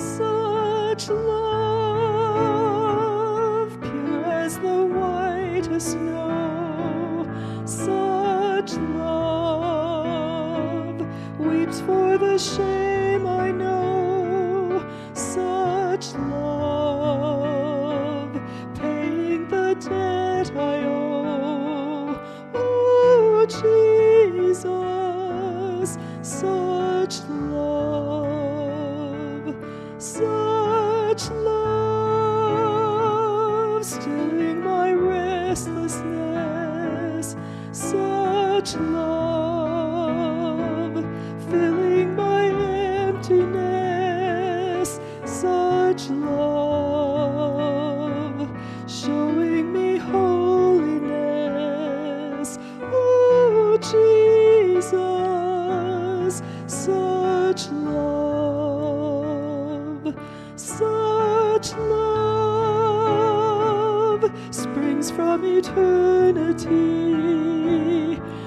Such love, pure as the whitest snow, such love weeps for the shame. Jesus, such love, such love springs from eternity,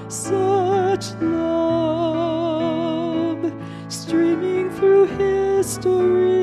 such love streaming through history.